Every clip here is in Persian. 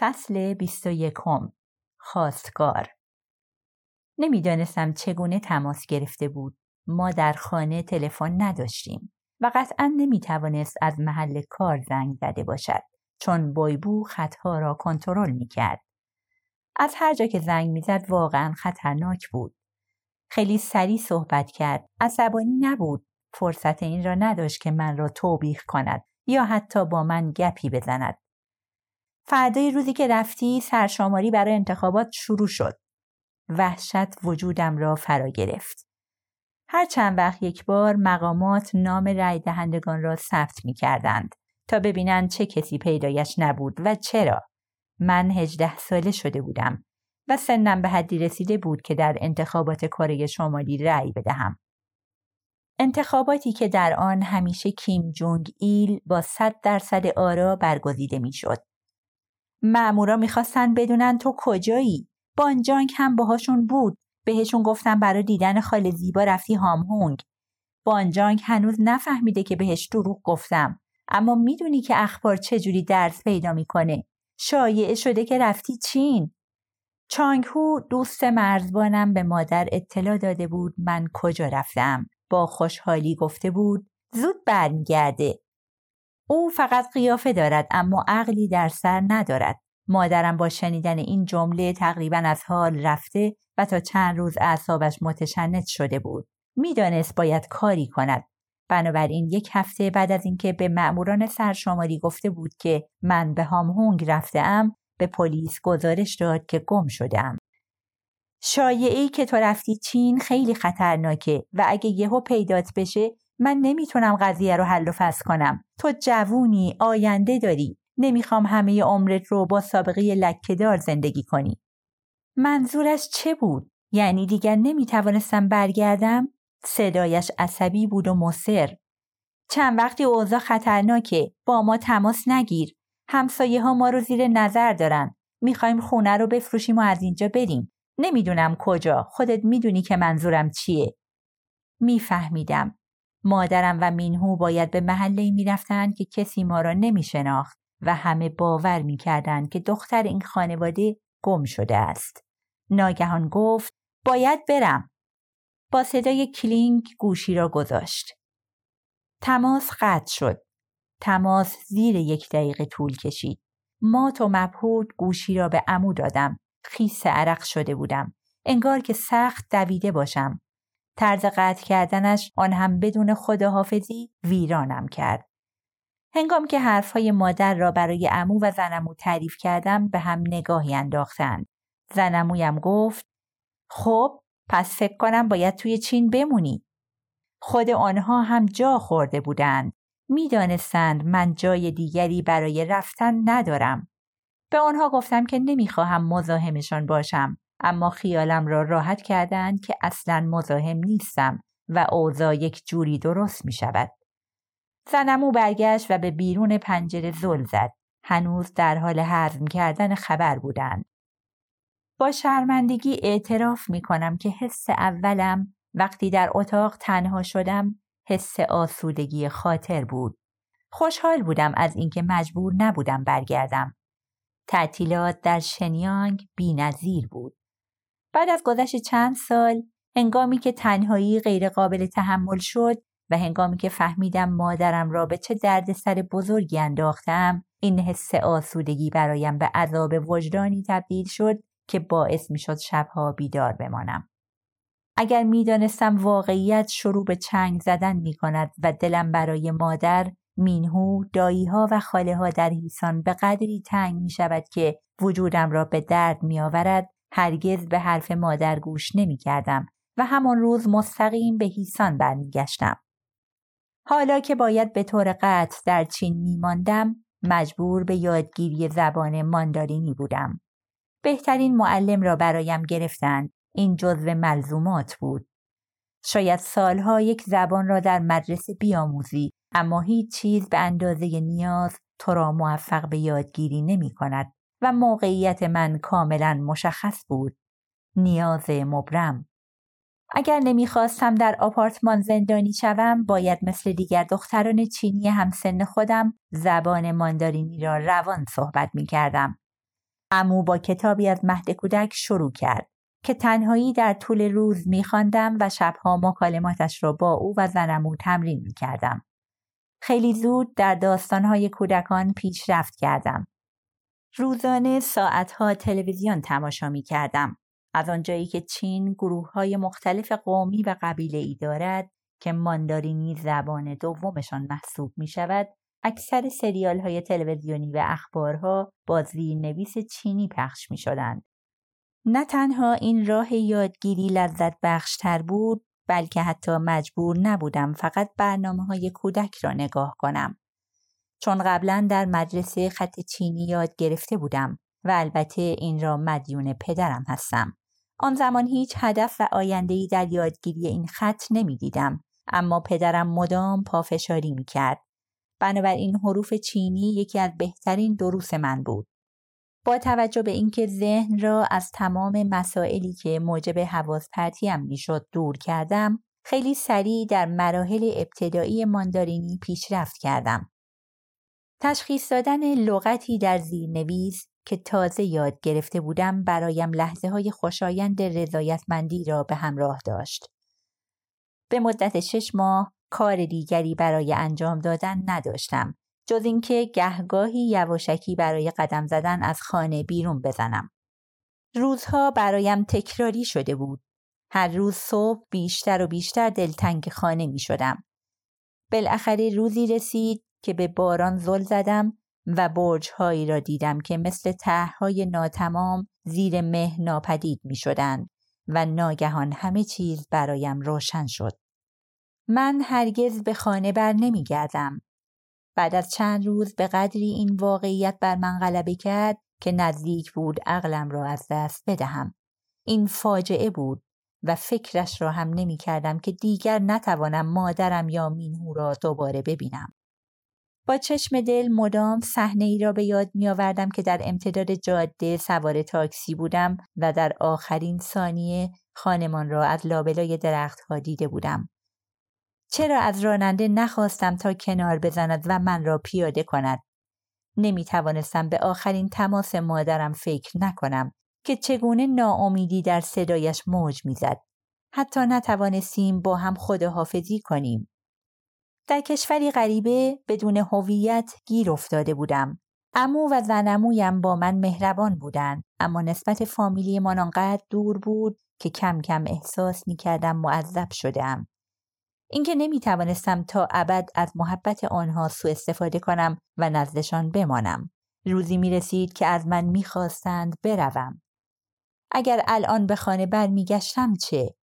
فصل 21 خواستگار. نمی‌دانستم چگونه تماس گرفته بود. ما در خانه تلفن نداشتیم و قطعا نمی‌توانست از محل کار زنگ زده باشد چون بایبو خطها را کنترل می‌کرد. از هر جا که زنگ می‌زد واقعا خطرناک بود. خیلی سریع صحبت کرد. عصبانی نبود. فرصت این را نداشت که من را توبیخ کند یا حتی با من گپی بزند. فردای روزی که رفتی سرشماری برای انتخابات شروع شد. وحشت وجودم را فرا گرفت. هر چند وقت یک بار مقامات نام رای دهندگان را ثبت می کردند تا ببینند چه کسی پیدایش نبود و چرا. من هجده ساله شده بودم و سنم به حدی رسیده بود که در انتخابات کره شمالی رأی بدهم. انتخاباتی که در آن همیشه کیم جونگ ایل با صد درصد آرا برگزیده می‌شد. مامورا می‌خواستن بدونن تو کجایی. بانجانگ هم باهاشون بود. بهشون گفتم برای دیدن خاله زیبا رفتی هامهونگ. بانجانگ هنوز نفهمیده که بهش دروغ گفتم. اما می‌دونی که اخبار چجوری درس پیدا می‌کنه. شایعه شده که رفتی چین. چانگهو دوست مرزبانم به مادر اطلاع داده بود من کجا رفتم. با خوشحالی گفته بود زود برمیگرده. او فقط قیافه دارد اما عقلی در سر ندارد. مادرم با شنیدن این جمله تقریبا از حال رفته و تا چند روز اعصابش متشنج شده بود. می‌دانست باید کاری کند. بنابراین یک هفته بعد از اینکه به مأموران سرشماری گفته بود که من به هامهونگ رفتم به پلیس گزارش داد که گم شدم. شایعی که تو رفتی چین خیلی خطرناکه و اگه یهو پیدات بشه من نمی‌تونم قضیه رو حل و فصل کنم. تو جوونی آینده داری. نمی‌خوام همه عمرت رو با سابقه لکهدار زندگی کنی. منظورش چه بود؟ یعنی دیگر نمی‌توانستم برگردم؟ صدایش عصبی بود و مصر. چند وقتی اوضاع خطرناکه. با ما تماس نگیر. همسایه ها ما رو زیر نظر دارن. می‌خوایم خونه رو بفروشیم و از اینجا بریم. نمی‌دونم کجا. خودت می‌دونی که منظورم چیه. میفهمیدم. مادرم و مینهو باید به محله می رفتن که کسی ما را نمی شناخت و همه باور می کردن که دختر این خانواده گم شده است. ناگهان گفت باید برم. با صدای کلینگ گوشی را گذاشت. تماس قطع شد. تماس زیر یک دقیقه طول کشید. مات و مبهود گوشی را به امو دادم. خیس عرق شده بودم. انگار که سخت دویده باشم. طرز قطع کردنش آن هم بدون خداحافظی ویرانم کرد. هنگام که حرفهای مادر را برای امو و زنمو تعریف کردم به هم نگاهی انداختند. زنمویم گفت خب پس فکر کنم باید توی چین بمونی. خود آنها هم جا خورده بودند. می‌دانستند من جای دیگری برای رفتن ندارم. به آنها گفتم که نمی‌خواهم مزاحمشان باشم اما خیالم را راحت کردند که اصلا مزاحم نیستم و اوضاع یک جوری درست می شود. زنمو برگشت و به بیرون پنجره زل زد. هنوز در حال حزم کردن خبر بودند. با شرمندگی اعتراف می کنم که حس اولم وقتی در اتاق تنها شدم حس آسودگی خاطر بود. خوشحال بودم از اینکه مجبور نبودم برگردم. تعطیلات در شنیانگ بینظیر بود. بعد از گذشت چند سال هنگامی که تنهایی غیرقابل تحمل شد و هنگامی که فهمیدم مادرم را به چه دردسر بزرگی انداختم این حس آسودگی برایم به عذاب وجدانی تبدیل شد که باعث می شد شبها بیدار بمانم. اگر می‌دانستم واقعیت شروع به چنگ زدن می کند و دلم برای مادر، مینهو، داییها و خاله ها در هیسان به قدری تنگ می شود که وجودم را به درد می آورد هرگز به حرف مادر گوش نمی کردم و همان روز مستقیم به هیسان برمیگشتم. حالا که باید به طور قطع در چین می ماندم مجبور به یادگیری زبان ماندارینی بودم. بهترین معلم را برایم گرفتند. این جزو ملزومات بود. شاید سالها یک زبان را در مدرسه بیاموزی اما هیچ چیز به اندازه نیاز تو را موفق به یادگیری نمی کند. و موقعیت من کاملا مشخص بود. نیاز مبرم. اگر نمی‌خواستم در آپارتمان زندانی شوم باید مثل دیگر دختران چینی همسن خودم زبان ماندارینی را روان صحبت می کردم. امو با کتابی از مهد کودک شروع کرد که تنهایی در طول روز میخواندم و شبها مکالماتش را با او و زنمو تمرین می‌کردم. خیلی زود در داستانهای کودکان پیشرفت کردم. روزانه ساعتها تلویزیون تماشا می کردم. از آنجایی که چین گروه های مختلف قومی و قبیله ای دارد که ماندارینی زبان دومشان محسوب می شود اکثر سریال های تلویزیونی و اخبارها با نویس چینی پخش می شدند. نه تنها این راه یادگیری لذت بخشتر بود بلکه حتی مجبور نبودم فقط برنامه های کودک را نگاه کنم. چون قبلا در مدرسه خط چینی یاد گرفته بودم و البته این را مدیون پدرم هستم. آن زمان هیچ هدف و آیندهی در یادگیری این خط نمی دیدم. اما پدرم مدام پافشاری می کرد. بنابراین حروف چینی یکی از بهترین دروس من بود. با توجه به اینکه ذهن را از تمام مسائلی که موجب حواس پرتیم می‌شد دور کردم خیلی سریع در مراحل ابتدایی ماندارینی پیشرفت کردم تشخیص دادن لغتی در زیرنویس که تازه یاد گرفته بودم برایم لحظه های خوشایند رضایتمندی را به همراه داشت. به مدت شش ماه کار دیگری برای انجام دادن نداشتم جز اینکه گهگاهی یواشکی برای قدم زدن از خانه بیرون بزنم. روزها برایم تکراری شده بود. هر روز صبح بیشتر و بیشتر دلتنگ خانه می شدم. بالاخره روزی رسید که به باران زل زدم و برجهایی را دیدم که مثل تههای ناتمام زیر مه ناپدید می شدند و ناگهان همه چیز برایم روشن شد. من هرگز به خانه بر نمی گردم. بعد از چند روز به قدری این واقعیت بر من غلبه کرد که نزدیک بود عقلم را از دست بدهم. این فاجعه بود و فکرش را هم نمی کردم که دیگر نتوانم مادرم یا مینهو را دوباره ببینم. با چشم دل مدام صحنه ای را به یاد می آوردم که در امتداد جاده سوار تاکسی بودم و در آخرین ثانیه خانمان را از لابلای درختها دیده بودم. چرا از راننده نخواستم تا کنار بزند و من را پیاده کند؟ نمی توانستم به آخرین تماس مادرم فکر نکنم که چگونه ناامیدی در صدایش موج می‌زد. حتی نتوانستیم با هم خداحافظی کنیم. در کشوری غریبه بدون هویت گیر افتاده بودم. امو و زنمویم با من مهربان بودند اما نسبت فامیلیمان آنقدر دور بود که کم کم احساس می کردم معذب شدم. اینکه نمی توانستم تا ابد از محبت آنها سوء استفاده کنم و نزدشان بمانم. روزی می رسید که از من می خواستند بروم. اگر الان به خانه برمیگشتم چه؟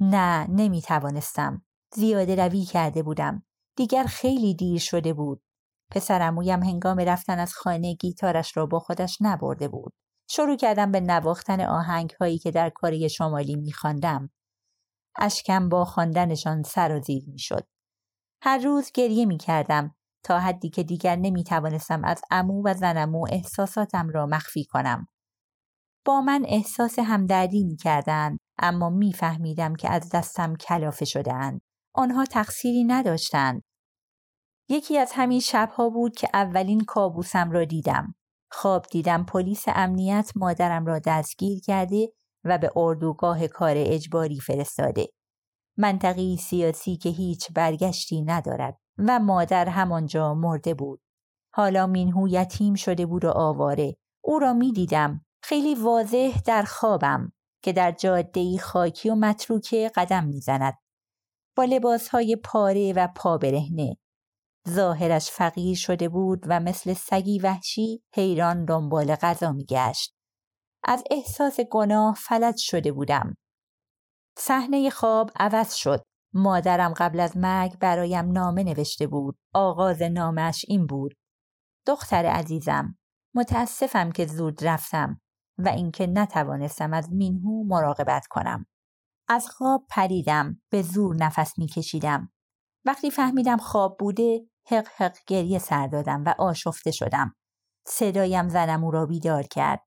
نه نمی توانستم. زیاده روی کرده بودم. دیگر خیلی دیر شده بود. پسرمویم هنگام رفتن از خانه گیتارش را با خودش نبرده بود. شروع کردم به نواختن آهنگ هایی که در کاری شمالی میخواندم. اشکم با خواندنشان سر و زیر می‌شد. هر روز گریه می کردم تا حدی که دیگر نمی توانستم از امو و زنمو احساساتم را مخفی کنم. با من احساس همدردی می کردن اما میفهمیدم که از دستم کلافه شدهاند. آنها تقصیری نداشتند. یکی از همین شبها بود که اولین کابوسم را دیدم. خواب دیدم پلیس امنیت مادرم را دستگیر کرده و به اردوگاه کار اجباری فرستاده. منطقی سیاسی که هیچ برگشتی ندارد و مادر همانجا مرده بود. حالا مینهو یتیم شده بود و آواره. او را می دیدم. خیلی واضح در خوابم که در جاده خاکی و متروکه قدم می‌زند. با لباسهای پاره و پا برهنه. ظاهرش فقیر شده بود و مثل سگی وحشی حیران دنبال غذا میگشت. از احساس گناه فلج شده بودم. صحنه خواب عوض شد. مادرم قبل از مرگ برایم نامه نوشته بود. آغاز نامش این بود. دختر عزیزم، متاسفم که زود رفتم و اینکه نتوانستم از مینهو مراقبت کنم. از خواب پریدم به زور نفس میکشیدم. وقتی فهمیدم خواب بوده حق حق گریه سر دادم و آشفته شدم. صدایم زنم او را بیدار کرد.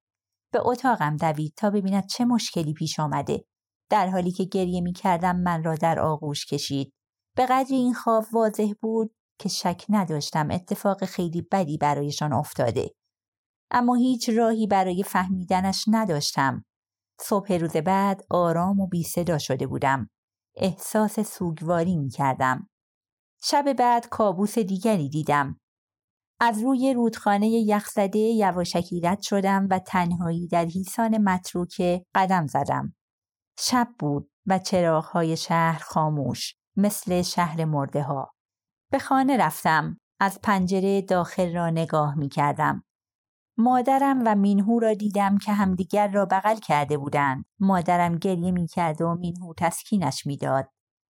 به اتاقم دوید تا ببیند چه مشکلی پیش آمده. در حالی که گریه می کردم من را در آغوش کشید. به قدری این خواب واضح بود که شک نداشتم اتفاق خیلی بدی برایشان افتاده. اما هیچ راهی برای فهمیدنش نداشتم. صبح روز بعد آرام و بی صدا شده بودم. احساس سوگواری می کردم. شب بعد کابوس دیگری دیدم. از روی رودخانه یخزده یواشکی رد شدم و تنهایی در هیسان متروکه قدم زدم. شب بود و چراغهای شهر خاموش مثل شهر مرده ها. به خانه رفتم. از پنجره داخل را نگاه می کردم. مادرم و مینهو را دیدم که همدیگر را بغل کرده بودند. مادرم گریه می کرد و مینهو تسکینش می‌داد.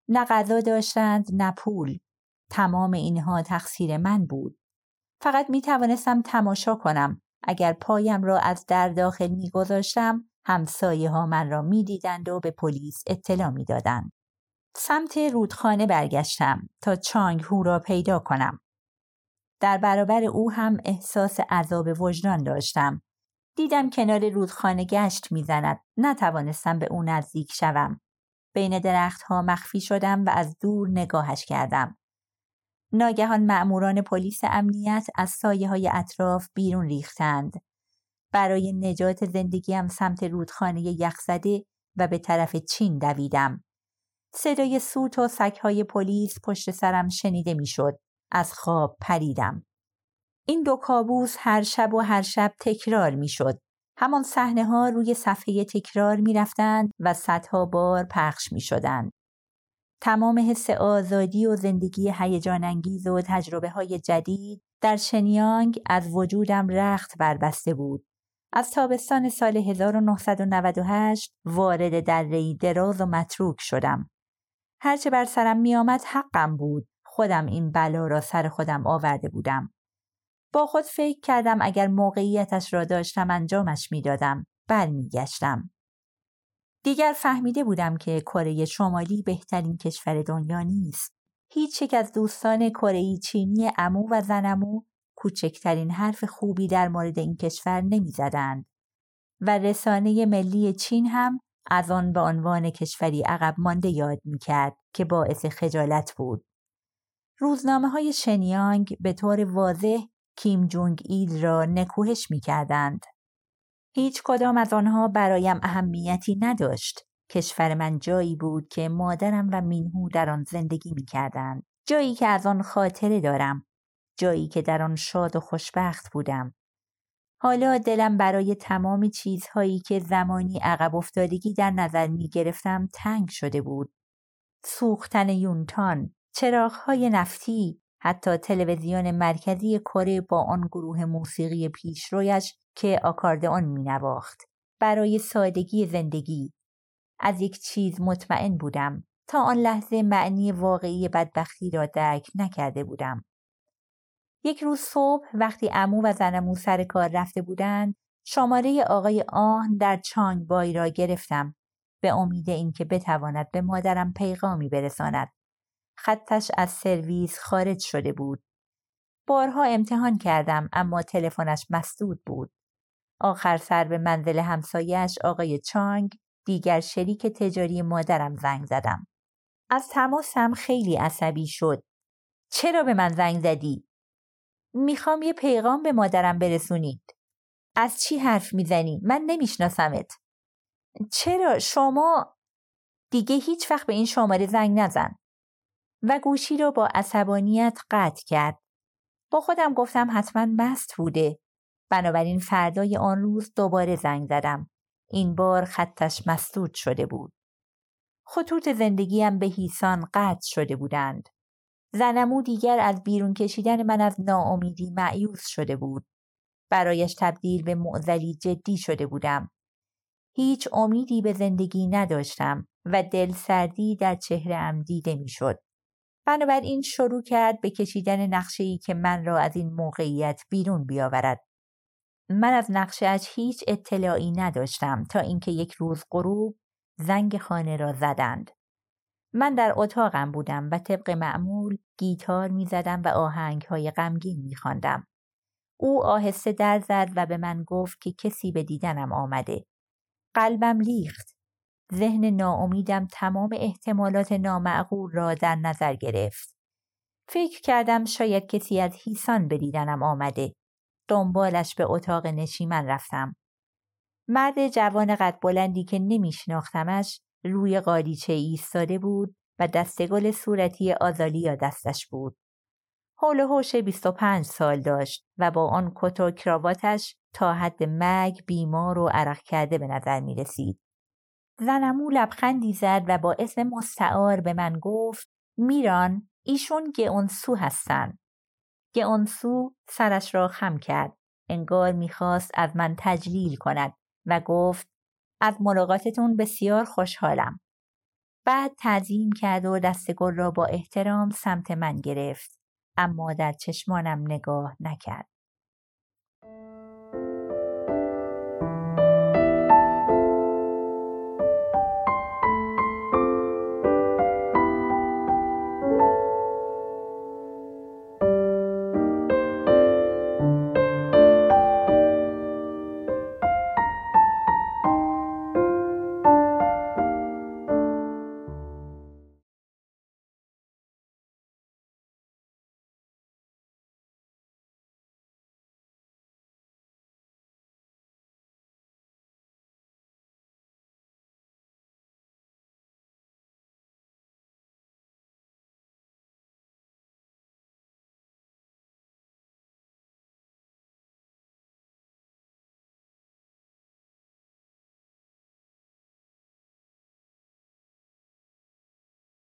نه غذا داشتند نه پول. تمام اینها تقصیر من بود. فقط می توانستم تماشا کنم. اگر پایم را از در داخل می گذاشتم همسایه ها من را می دیدند و به پلیس اطلاع می دادند. سمت رودخانه برگشتم تا چانگ هو را پیدا کنم. در برابر او هم احساس عذاب وجدان داشتم. دیدم کنار رودخانه گشت می‌زند. نتوانستم به او نزدیک شوم. بین درختها مخفی شدم و از دور نگاهش کردم. ناگهان مأموران پلیس امنیت از سایه های اطراف بیرون ریختند. برای نجات زندگیم سمت رودخانه یخزده و به طرف چین دویدم. صدای سوت و سگهای پلیس پشت سرم شنیده می‌شد. از خواب پریدم. این دو کابوس هر شب و هر شب تکرار می‌شد. همان صحنه ها روی صفحه تکرار می رفتند و صدها بار پخش می شدند. تمام حس آزادی و زندگی هیجان انگیز و تجربه های جدید در شنیانگ از وجودم رخت بربسته بود. از تابستان سال 1998 وارد درهای دراز و متروک شدم. هرچه بر سرم می آمد حقم بود. خودم این بلا را سر خودم آورده بودم. با خود فکر کردم اگر موقعیتش را داشتم انجامش می‌دادم. برمیگشتم. دیگر فهمیده بودم که کره شمالی بهترین کشور دنیا نیست. هیچ یک از دوستان کره چینی امو و زنمو کوچکترین حرف خوبی در مورد این کشور نمی‌زدند و رسانه ملی چین هم از آن به عنوان کشوری عقب مانده یاد می‌کرد که باعث خجالت بود. روزنامه های شنیانگ به طور واضح کیم جونگ ایل را نکوهش می کردند. هیچ کدام از آنها برایم اهمیتی نداشت. کشور من جایی بود که مادرم و مینهو در آن زندگی می کردند. جایی که از آن خاطره دارم. جایی که در آن شاد و خوشبخت بودم. حالا دلم برای تمام چیزهایی که زمانی عقب افتادگی در نظر می گرفتم تنگ شده بود. سوختن یونتان، چراغهای نفتی، حتی تلویزیون مرکزی کره با آن گروه موسیقی پیشرویش که آکاردئون مینواخت. برای سادگی زندگی. از یک چیز مطمئن بودم. تا آن لحظه معنی واقعی بدبختی را درک نکرده بودم. یک روز صبح وقتی امو و زنمو سر کار رفته بودند شماره آقای آن در چانگ بای را گرفتم. به امید اینکه بتواند به مادرم پیغامی برساند. خطش از سرویس خارج شده بود. بارها امتحان کردم اما تلفنش مسدود بود. آخر سر به منزل همسایش آقای چانگ دیگر شریک تجاری مادرم زنگ زدم. از تماسم خیلی عصبی شد. چرا به من زنگ زدی؟ می‌خوام یه پیغام به مادرم برسونید. از چی حرف می‌زنی؟ من نمیشناسمت. چرا شما دیگه هیچ وقت به این شماره زنگ نزن. و گوشی را با عصبانیت قطع کرد. با خودم گفتم حتما مست بوده. بنابراین فردای آن روز دوباره زنگ زدم. این بار خطش مسدود شده بود. خطوط زندگیم به هیسان قطع شده بودند. زنمو دیگر از بیرون کشیدن من از ناامیدی معیوس شده بود. برایش تبدیل به معذلی جدی شده بودم. هیچ امیدی به زندگی نداشتم و دل سردی در چهره ام دیده می‌شد. بنابراین شروع کرد به کشیدن نقشه‌ای که من را از این موقعیت بیرون بیاورد. من از نقشهاش هیچ اطلاعی نداشتم تا اینکه یک روز غروب زنگ خانه را زدند. من در اتاقم بودم و طبق معمول گیتار می‌زدم و آهنگ های غمگین میخواندم. او آهسته در زد و به من گفت که کسی به دیدنم آمده. قلبم لیخت. ذهن ناامیدم تمام احتمالات نامعقول را در نظر گرفت. فکر کردم شاید کسی از هیسان به دیدنم آمده. دنبالش به اتاق نشیمن رفتم. مرد جوان قد بلندی که نمیشناختمش روی قالیچه ایستاده بود و دستگل صورتی آزالیا دستش بود. حول و حوش 25 سال داشت و با آن کت و کراواتش تا حد مگ بیمار و عرق کرده به نظر می رسید. زنمو لبخندی زد و با اسم مستعار به من گفت میران ایشون گئونسو هستن. گئونسو سرش را خم کرد. انگار می‌خواست از من تجلیل کند و گفت از ملاقاتتون بسیار خوشحالم. بعد تعظیم کرد و دستگل را با احترام سمت من گرفت. اما در چشمانم نگاه نکرد.